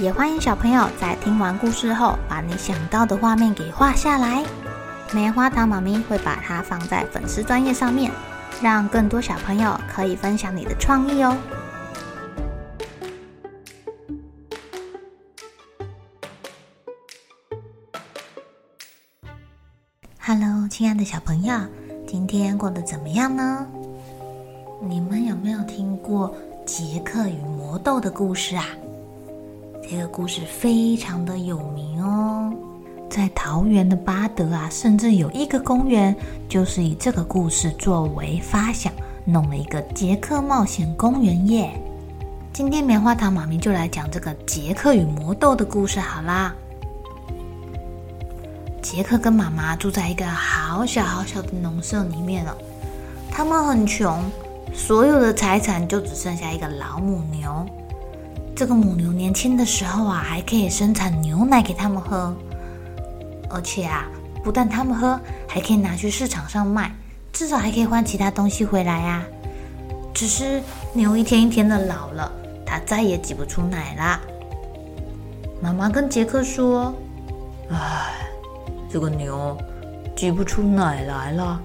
也欢迎小朋友在听完故事后，把你想到的画面给画下来。棉花糖妈咪会把它放在粉丝专页上面，让更多小朋友可以分享你的创意哦。Hello，亲爱的小朋友，今天过得怎么样呢？你们有没有听过杰克与魔豆的故事啊？这个故事非常的有名哦，在桃园的八德啊，甚至有一个公园，就是以这个故事作为发想，弄了一个杰克冒险公园耶。今天棉花糖妈咪就来讲这个杰克与魔豆的故事好啦。杰克跟妈妈住在一个好小好小的农舍里面了，他们很穷，所有的财产就只剩下一个老母牛。这个母牛年轻的时候啊，还可以生产牛奶给他们喝，而且啊，不但他们喝，还可以拿去市场上卖，至少还可以换其他东西回来呀。只是牛一天一天的老了，它再也挤不出奶啦。妈妈跟杰克说：“唉，这个牛挤不出奶来了，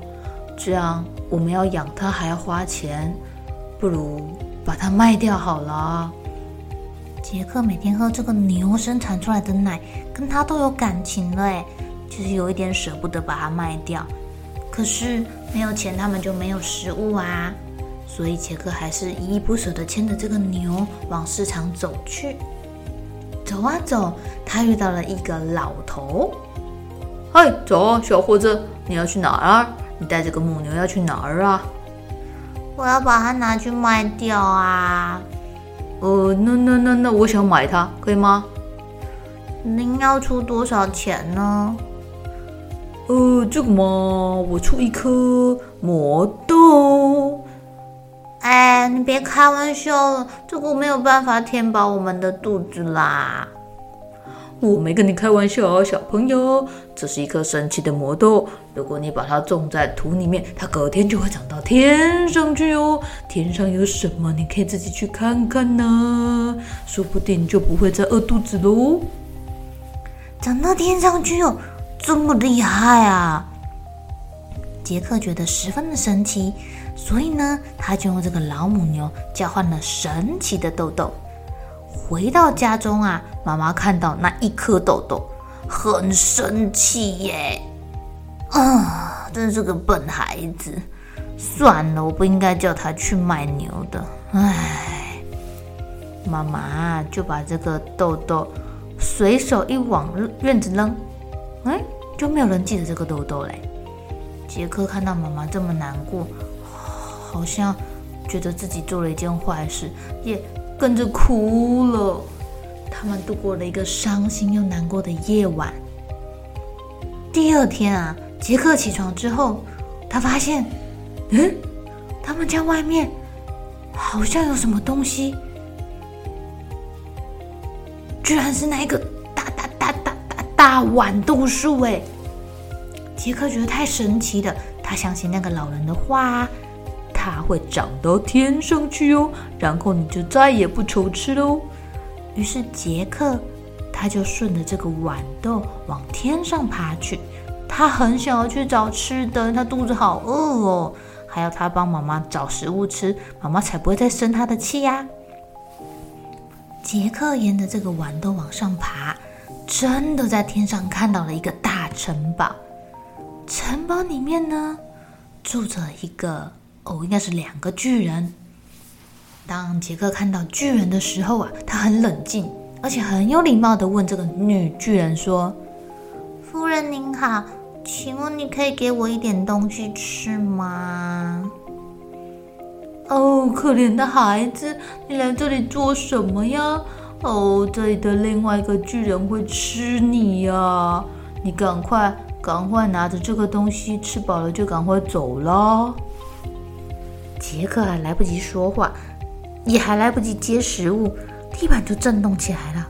这样我们要养它还要花钱，不如把它卖掉好了。”杰克每天喝这个牛生产出来的奶，跟他都有感情了，哎，就是有一点舍不得把它卖掉。可是没有钱，他们就没有食物啊，所以杰克还是依依不舍地牵着这个牛往市场走去。走啊走，他遇到了一个老头。嗨，走啊，小伙子，你要去哪儿啊？你带这个母牛要去哪儿啊？我要把它拿去卖掉啊。呃，那那那那，我想买它，可以吗？您要出多少钱呢？呃，这个嘛，我出一颗魔豆。哎，你别开玩笑了，这个没有办法填饱我们的肚子啦。我没跟你开玩笑啊，小朋友，这是一颗神奇的魔豆。如果你把它种在土里面，它隔天就会长到天上去哦。天上有什么，你可以自己去看看呢。说不定就不会再饿肚子喽。长到天上去哦，这么厉害啊！杰克觉得十分的神奇，所以呢，他就用这个老母牛交换了神奇的豆豆。回到家中啊，妈妈看到那一颗豆豆，很生气耶！啊，真是个笨孩子！算了，我不应该叫他去卖牛的。唉，妈妈就把这个豆豆随手一往院子扔，哎，就没有人记得这个豆豆嘞。杰克看到妈妈这么难过，好像觉得自己做了一件坏事，也。跟着哭了，他们度过了一个伤心又难过的夜晚。第二天啊，杰克起床之后，他发现，嗯，他们家外面好像有什么东西，居然是那一个大大大大大大豌豆树！哎，杰克觉得太神奇了，他相信那个老人的话。它会长到天上去哦，然后你就再也不愁吃喽。于是杰克他就顺着这个豌豆往天上爬去，他很想要去找吃的，他肚子好饿哦，还要他帮妈妈找食物吃，妈妈才不会再生他的气呀。杰克沿着这个豌豆往上爬，真的在天上看到了一个大城堡，城堡里面呢住着一个。哦，应该是两个巨人。当杰克看到巨人的时候啊，他很冷静，而且很有礼貌地问这个女巨人说：“夫人您好，请问你可以给我一点东西吃吗？”哦，可怜的孩子，你来这里做什么呀？哦，这里的另外一个巨人会吃你呀！你赶快，赶快拿着这个东西，吃饱了就赶快走了。杰克还来不及说话，也还来不及接食物，地板就震动起来了。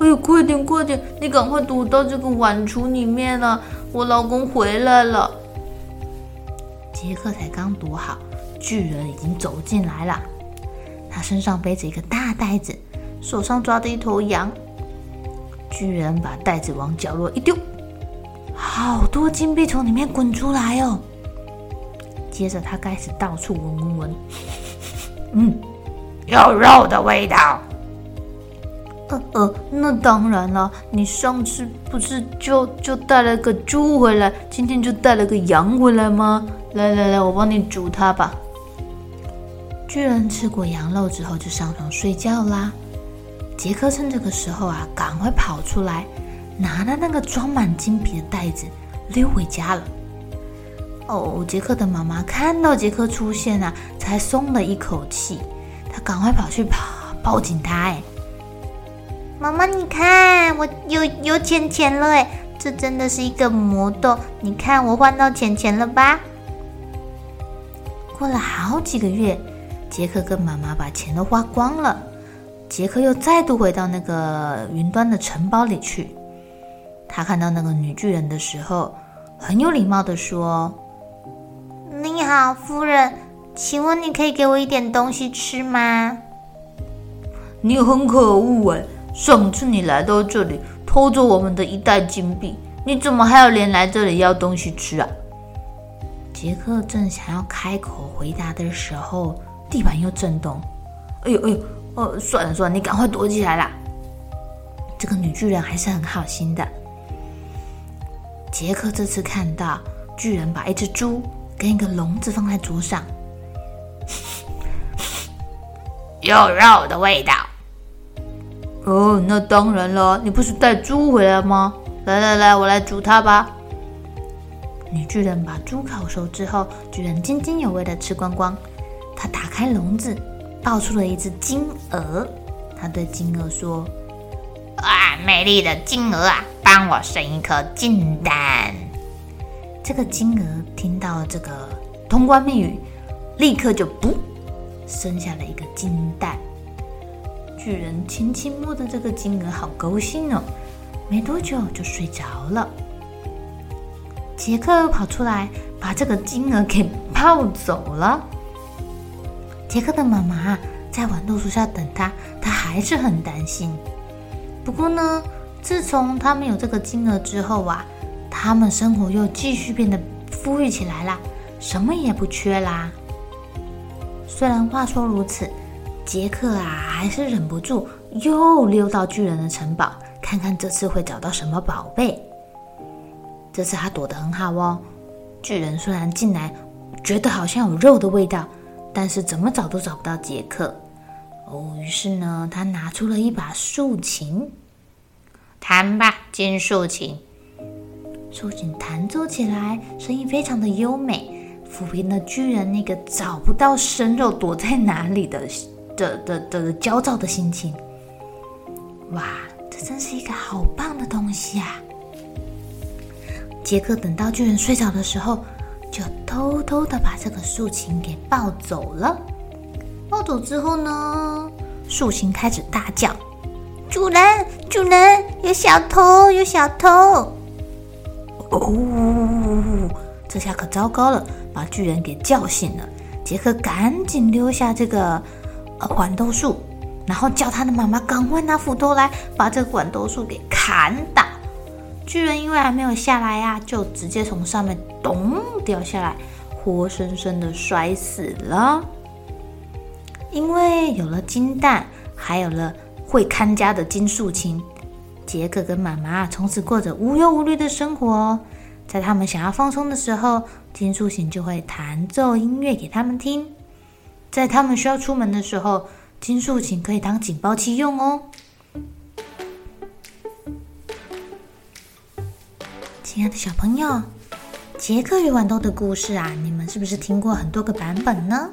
哎呦，快点快点，你赶快躲到这个碗橱里面啊，我老公回来了。杰克才刚躲好，巨人已经走进来了。他身上背着一个大袋子，手上抓着一头羊。巨人把袋子往角落一丢，好多金币从里面滚出来哦。接着他开始到处闻闻闻，嗯，有肉的味道。呃呃，那当然了，你上次不是就就带了个猪回来，今天就带了个羊回来吗？来来来，我帮你煮它吧。巨人吃过羊肉之后就上床睡觉啦。杰克趁这个时候啊，赶快跑出来，拿了那个装满金币的袋子溜回家了。哦，杰克的妈妈看到杰克出现啊，才松了一口气。他赶快跑去跑抱紧他，哎。妈妈，你看我有有钱钱了哎！这真的是一个魔豆，你看我换到钱钱了吧？过了好几个月，杰克跟妈妈把钱都花光了。杰克又再度回到那个云端的城堡里去。他看到那个女巨人的时候，很有礼貌的说：“好，夫人，请问你可以给我一点东西吃吗？”你很可恶哎！上次你来到这里偷走我们的一袋金币，你怎么还有脸来这里要东西吃啊？杰克正想要开口回答的时候，地板又震动。哎呦哎呦，哦，算了算了，你赶快躲起来啦！这个女巨人还是很好心的。杰克这次看到巨人把一只猪跟一个笼子放在桌上，有肉的味道。哦，那当然了，你不是带猪回来吗？来来来，我来煮它吧。女巨人把猪烤熟之后，居然津津有味地吃光光。他打开笼子，抱出了一只金鹅。他对金鹅说：“啊，美丽的金鹅啊，帮我生一颗金蛋。”这个金鹅听到这个通关密语，立刻就噗，生下了一个金蛋。巨人轻轻摸着这个金鹅，好高兴哦！没多久就睡着了。杰克跑出来，把这个金鹅给抱走了。杰克的妈妈在豌豆树下等他，他还是很担心。不过呢，自从他们有这个金鹅之后啊，他们生活又继续变得富裕起来了，什么也不缺啦。虽然话说如此。杰克啊，还是忍不住又溜到巨人的城堡，看看这次会找到什么宝贝。这次他躲得很好哦。巨人虽然进来，觉得好像有肉的味道，但是怎么找都找不到杰克。哦，于是呢，他拿出了一把竖琴，弹吧，金竖琴。竖琴弹奏起来，声音非常的优美，抚平了巨人那个找不到生肉躲在哪里的。的的的，焦躁的心情，哇，这真是一个好棒的东西啊！杰克等到巨人睡着的时候，就偷偷的把这个竖琴给抱走了。抱走之后呢，竖琴开始大叫：“主人，主人，有小偷，有小偷！”哦，这下可糟糕了，把巨人给叫醒了。杰克赶紧溜下这个呃。豌豆树，然后叫他的妈妈赶快拿斧头来，把这个豌豆树给砍倒。巨人因为还没有下来呀、就直接从上面咚掉下来，活生生的摔死了。因为有了金蛋，还有了会看家的金竖琴，杰克跟妈妈从此过着无忧无虑的生活。在他们想要放松的时候，金竖琴就会弹奏音乐给他们听。在他们需要出门的时候，金竖琴可以当警报器用哦。亲爱的小朋友，杰克与豌豆的故事啊，你们是不是听过很多个版本呢？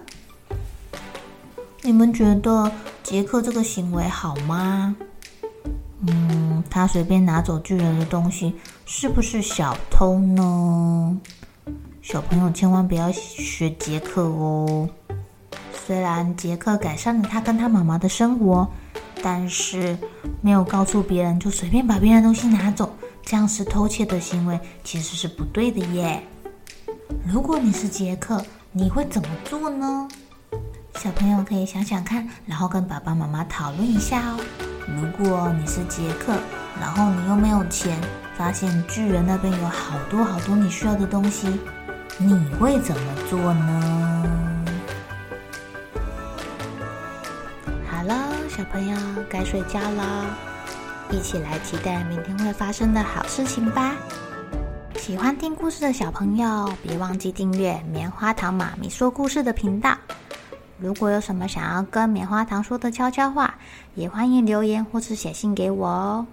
你们觉得杰克这个行为好吗？嗯，他随便拿走巨人的东西，是不是小偷呢？小朋友千万不要学杰克哦。虽然杰克改善了他跟他妈妈的生活，但是没有告诉别人就随便把别人东西拿走，这样是偷窃的行为，其实是不对的耶。如果你是杰克，你会怎么做呢？小朋友可以想想看，然后跟爸爸妈妈讨论一下哦。如果你是杰克，然后你又没有钱，发现巨人那边有好多好多你需要的东西，你会怎么做呢？好了，小朋友该睡觉了，一起来期待明天会发生的好事情吧。喜欢听故事的小朋友，别忘记订阅棉花糖妈咪说故事的频道。如果有什么想要跟棉花糖说的悄悄话，也欢迎留言或是写信给我哦。